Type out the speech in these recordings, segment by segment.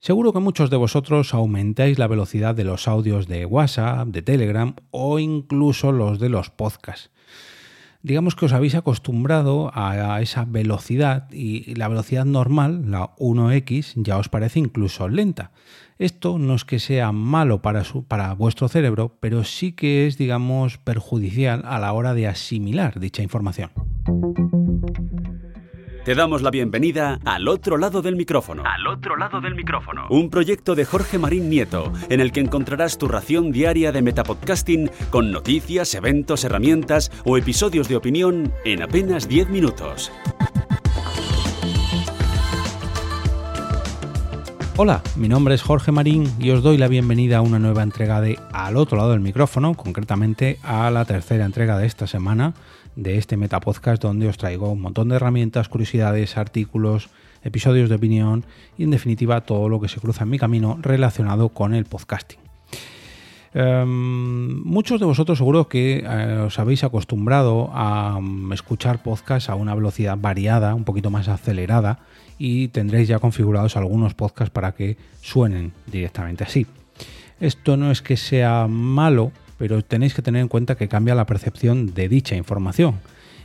Seguro que muchos de vosotros aumentáis la velocidad de los audios de WhatsApp, de Telegram o incluso los de los podcasts. Digamos que os habéis acostumbrado a esa velocidad y la velocidad normal, la 1x, ya os parece incluso lenta. Esto no es que sea malo para, para vuestro cerebro, pero sí que es, digamos, perjudicial a la hora de asimilar dicha información. Te damos la bienvenida al otro lado del micrófono. Al otro lado del micrófono. Un proyecto de Jorge Marín Nieto, en el que encontrarás tu ración diaria de metapodcasting con noticias, eventos, herramientas o episodios de opinión en apenas 10 minutos. Hola, mi nombre es Jorge Marín y os doy la bienvenida a una nueva entrega de Al otro lado del micrófono, concretamente a la tercera entrega de esta semana de este Metapodcast donde os traigo un montón de herramientas, curiosidades, artículos, episodios de opinión y en definitiva todo lo que se cruza en mi camino relacionado con el podcasting. Em, muchos de vosotros seguro que eh, os habéis acostumbrado a mm, escuchar podcasts a una velocidad variada, un poquito más acelerada y tendréis ya configurados algunos podcasts para que suenen directamente así. Esto no es que sea malo, pero tenéis que tener en cuenta que cambia la percepción de dicha información.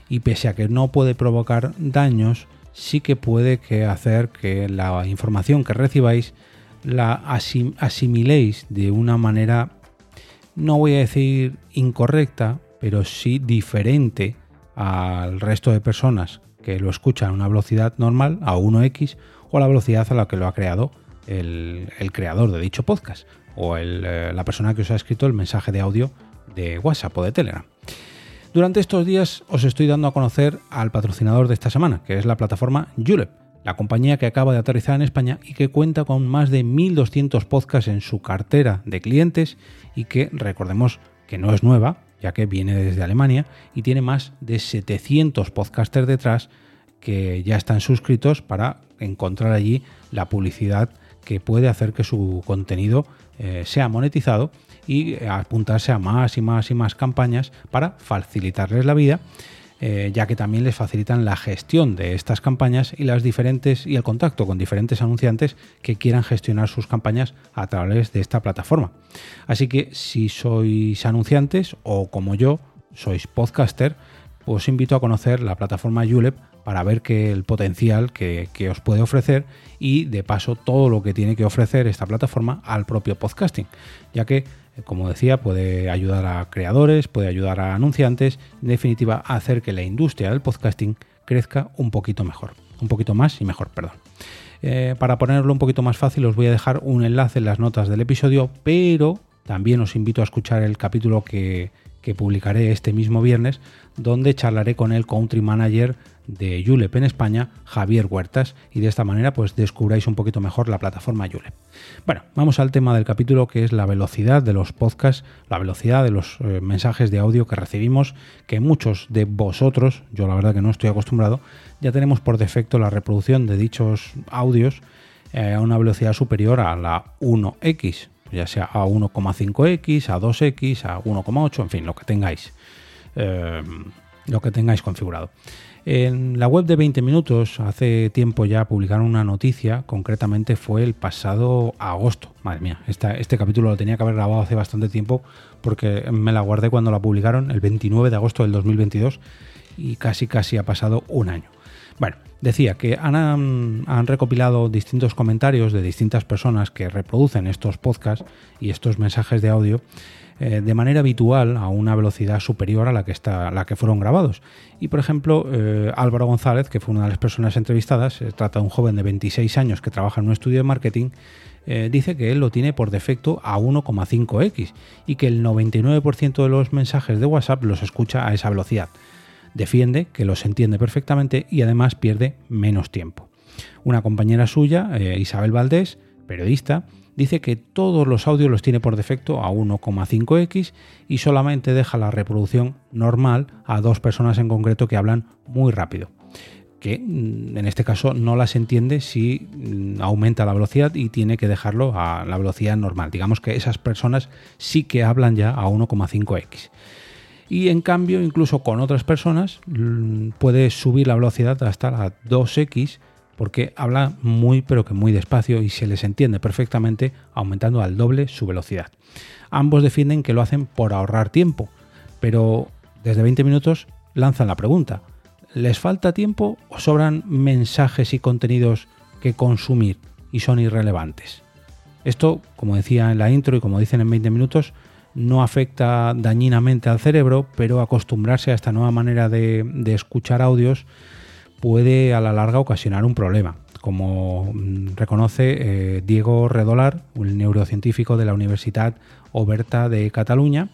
Y pese a que no puede provocar daños, sí que puede que hacer que la información que recibáis la asimiléis de una manera, no voy a decir incorrecta, pero sí diferente al resto de personas que lo escuchan a una velocidad normal, a 1x, o a la velocidad a la que lo ha creado el creador de dicho podcast o eh, la persona que os ha escrito el mensaje de audio de WhatsApp o de Telegram. Durante estos días os estoy dando a conocer al patrocinador de esta semana, que es la plataforma Julep, la compañía que acaba de aterrizar en España y que cuenta con más de 1.200 podcasts en su cartera de clientes y que recordemos que no es nueva, ya que viene desde Alemania y tiene más de 700 podcasters detrás que ya están suscritos para encontrar allí la publicidad que puede hacer que su contenido eh, sea monetizado y apuntarse a más y más y más campañas para facilitarles la vida, eh, ya que también les facilitan la gestión de estas campañas y las diferentes y el contacto con diferentes anunciantes que quieran gestionar sus campañas a través de esta plataforma. Así que si sois anunciantes o como yo sois podcaster, os invito a conocer la plataforma Julep para ver que el potencial que, os puede ofrecer y de paso todo lo que tiene que ofrecer esta plataforma al propio podcasting, ya que, como decía, puede ayudar a creadores, puede ayudar a anunciantes, en definitiva, hacer que la industria del podcasting crezca un poquito mejor, un poquito más y mejor, perdón. Eh, para ponerlo un poquito más fácil, os voy a dejar un enlace en las notas del episodio, pero también os invito a escuchar el capítulo que, que publicaré este mismo viernes, donde charlaré con el country manager de Julep en España, Javier Huertas, y de esta manera pues descubráis un poquito mejor la plataforma Julep. Bueno, vamos al tema del capítulo que es la velocidad de los podcasts, la velocidad de los eh, mensajes de audio que recibimos, que muchos de vosotros, yo la verdad que no estoy acostumbrado, ya tenemos por defecto la reproducción de dichos audios eh, a una velocidad superior a la 1x, ya sea a 1,5x, a 2x, a 1,8, en fin, lo que tengáis. Eh, lo que tengáis configurado. En la web de 20 minutos, hace tiempo ya publicaron una noticia, concretamente fue el pasado agosto. Madre mía, este capítulo lo tenía que haber grabado hace bastante tiempo porque me la guardé cuando la publicaron, el 29 de agosto del 2022, y casi casi ha pasado un año. Bueno, decía que han, han, recopilado distintos comentarios de distintas personas que reproducen estos podcasts y estos mensajes de audio eh, de manera habitual a una velocidad superior a la que, está, la que fueron grabados. Y por ejemplo, eh, Álvaro González, que fue una de las personas entrevistadas, se trata de un joven de 26 años que trabaja en un estudio de marketing, eh, dice que él lo tiene por defecto a 1,5x y que el 99% de los mensajes de WhatsApp los escucha a esa velocidad. Defiende que los entiende perfectamente y además pierde menos tiempo. Una compañera suya, Isabel Valdés, periodista, dice que todos los audios los tiene por defecto a 1,5x y solamente deja la reproducción normal a dos personas en concreto que hablan muy rápido que mm, en este caso no las entiende si mm, aumenta la velocidad y tiene que dejarlo a la velocidad normal. Digamos que esas personas sí que hablan ya a 1,5x. Y en cambio, incluso con otras personas, mm, puede subir la velocidad hasta la 2x porque habla muy pero que muy despacio y se les entiende perfectamente aumentando al doble su velocidad. Ambos defienden que lo hacen por ahorrar tiempo, pero desde 20 minutos lanzan la pregunta, ¿les falta tiempo o sobran mensajes y contenidos que consumir y son irrelevantes? Esto, como decía en la intro y como dicen en 20 minutos, no afecta dañinamente al cerebro, pero acostumbrarse a esta nueva manera de, escuchar audios puede a la larga ocasionar un problema. Como mm, reconoce eh, Diego Redolar, un neurocientífico de la Universidad Oberta de Cataluña,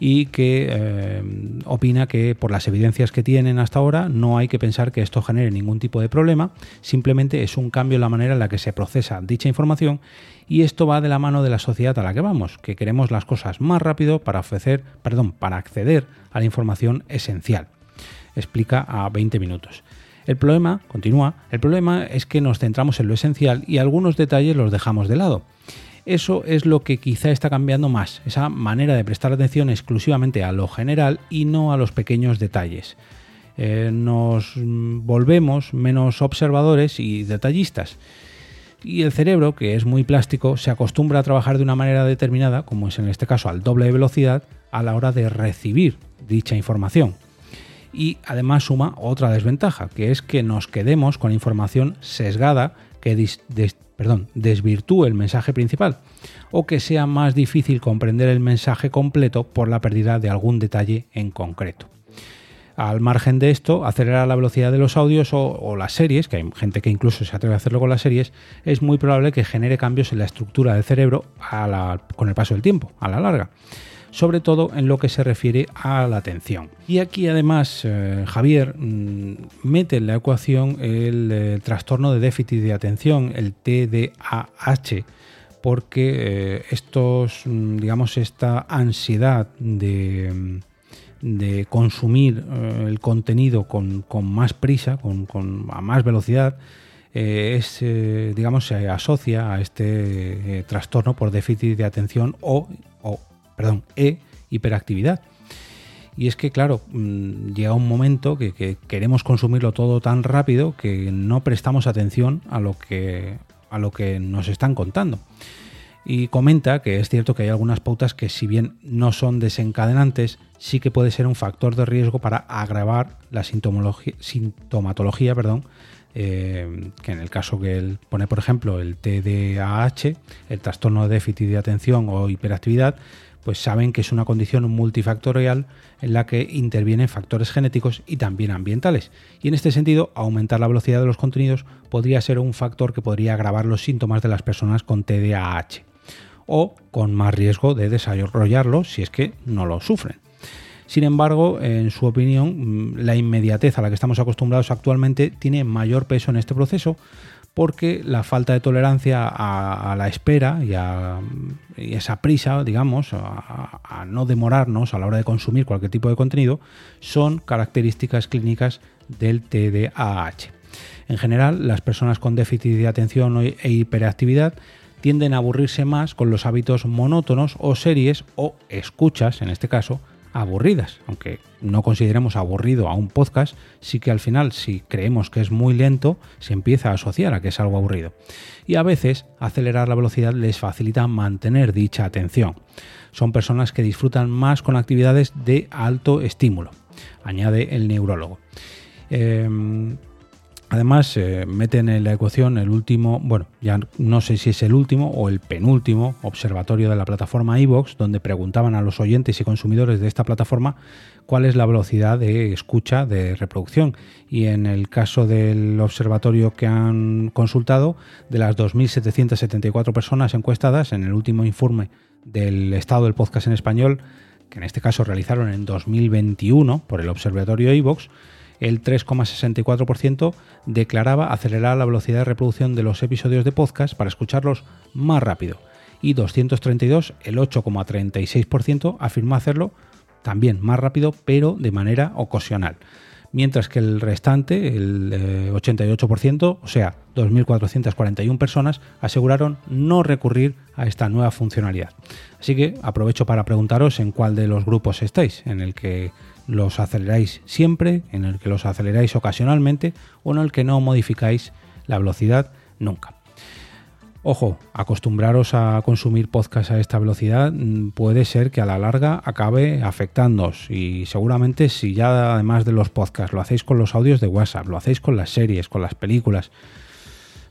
y que eh, opina que por las evidencias que tienen hasta ahora no hay que pensar que esto genere ningún tipo de problema, simplemente es un cambio en la manera en la que se procesa dicha información y esto va de la mano de la sociedad a la que vamos, que queremos las cosas más rápido para ofrecer, perdón, para acceder a la información esencial. Explica a 20 minutos. El problema, continúa, el problema es que nos centramos en lo esencial y algunos detalles los dejamos de lado. Eso es lo que quizá está cambiando más, esa manera de prestar atención exclusivamente a lo general y no a los pequeños detalles. Eh, nos volvemos menos observadores y detallistas. Y el cerebro, que es muy plástico, se acostumbra a trabajar de una manera determinada, como es en este caso al doble de velocidad, a la hora de recibir dicha información. Y además suma otra desventaja, que es que nos quedemos con información sesgada que perdón, desvirtúe el mensaje principal o que sea más difícil comprender el mensaje completo por la pérdida de algún detalle en concreto. Al margen de esto, acelerar la velocidad de los audios o, las series, que hay gente que incluso se atreve a hacerlo con las series, es muy probable que genere cambios en la estructura del cerebro con el paso del tiempo, a la larga sobre todo en lo que se refiere a la atención. Y aquí además eh, Javier mm, mete en la ecuación el, trastorno de déficit de atención, el TDAH, porque eh, estos, mm, digamos, esta ansiedad de, mm, de consumir el contenido con, más prisa, con, a más velocidad, es, digamos, se asocia a este trastorno por déficit de atención o perdón, E, hiperactividad. Y es que, claro, mm, llega un momento que, queremos consumirlo todo tan rápido que no prestamos atención a lo que, a lo que nos están contando. Y comenta que es cierto que hay algunas pautas que, si bien no son desencadenantes, sí que puede ser un factor de riesgo para agravar la sintomatología, eh, que en el caso que él pone, por ejemplo, el TDAH, el trastorno de déficit de atención o hiperactividad, pues saben que es una condición multifactorial en la que intervienen factores genéticos y también ambientales. Y en este sentido, aumentar la velocidad de los contenidos podría ser un factor que podría agravar los síntomas de las personas con TDAH o con más riesgo de desarrollarlo si es que no lo sufren. Sin embargo, en su opinión, mm, la inmediatez a la que estamos acostumbrados actualmente tiene mayor peso en este proceso porque la falta de tolerancia a, la espera y a esa prisa, digamos, a, no demorarnos a la hora de consumir cualquier tipo de contenido, son características clínicas del TDAH. En general, las personas con déficit de atención e hiperactividad tienden a aburrirse más con los hábitos monótonos o series o escuchas, en este caso, aburridas, aunque no consideremos aburrido a un podcast, sí que al final si creemos que es muy lento, se empieza a asociar a que es algo aburrido. Y a veces acelerar la velocidad les facilita mantener dicha atención. Son personas que disfrutan más con actividades de alto estímulo, añade el neurólogo. Em, Además, eh, meten en la ecuación el último, bueno, ya no sé si es el último o el penúltimo observatorio de la plataforma iVox, donde preguntaban a los oyentes y consumidores de esta plataforma cuál es la velocidad de escucha de reproducción. Y en el caso del observatorio que han consultado, de las 2.774 personas encuestadas en el último informe del estado del podcast en español, que en este caso realizaron en 2021 por el observatorio iVox, el 3,64% declaraba acelerar la velocidad de reproducción de los episodios de podcast para escucharlos más rápido y 232, el 8,36%, afirmó hacerlo también más rápido, pero de manera ocasional. Mientras que el restante, el 88%, eh, o sea, 2.441 personas, aseguraron no recurrir a esta nueva funcionalidad. Así que aprovecho para preguntaros en cuál de los grupos estáis, en el que los aceleráis siempre, en el que los aceleráis ocasionalmente o en el que no modificáis la velocidad nunca. Ojo, acostumbraros a consumir podcast a esta velocidad mm, puede ser que a la larga acabe afectándoos y seguramente si ya además de los podcasts lo hacéis con los audios de WhatsApp, lo hacéis con las series, con las películas,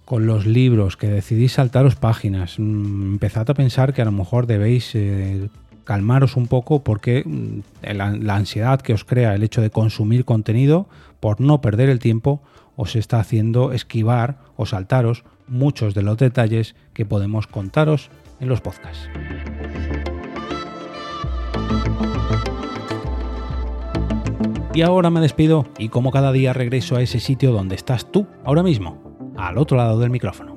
con los libros, que decidís saltaros páginas, mm, empezad a pensar que a lo mejor debéis eh, calmaros un poco porque mm, la ansiedad que os crea el hecho de consumir contenido por no perder el tiempo os está haciendo esquivar o saltaros muchos de los detalles que podemos contaros en los podcasts. Y ahora me despido y como cada día regreso a ese sitio donde estás tú ahora mismo, al otro lado del micrófono.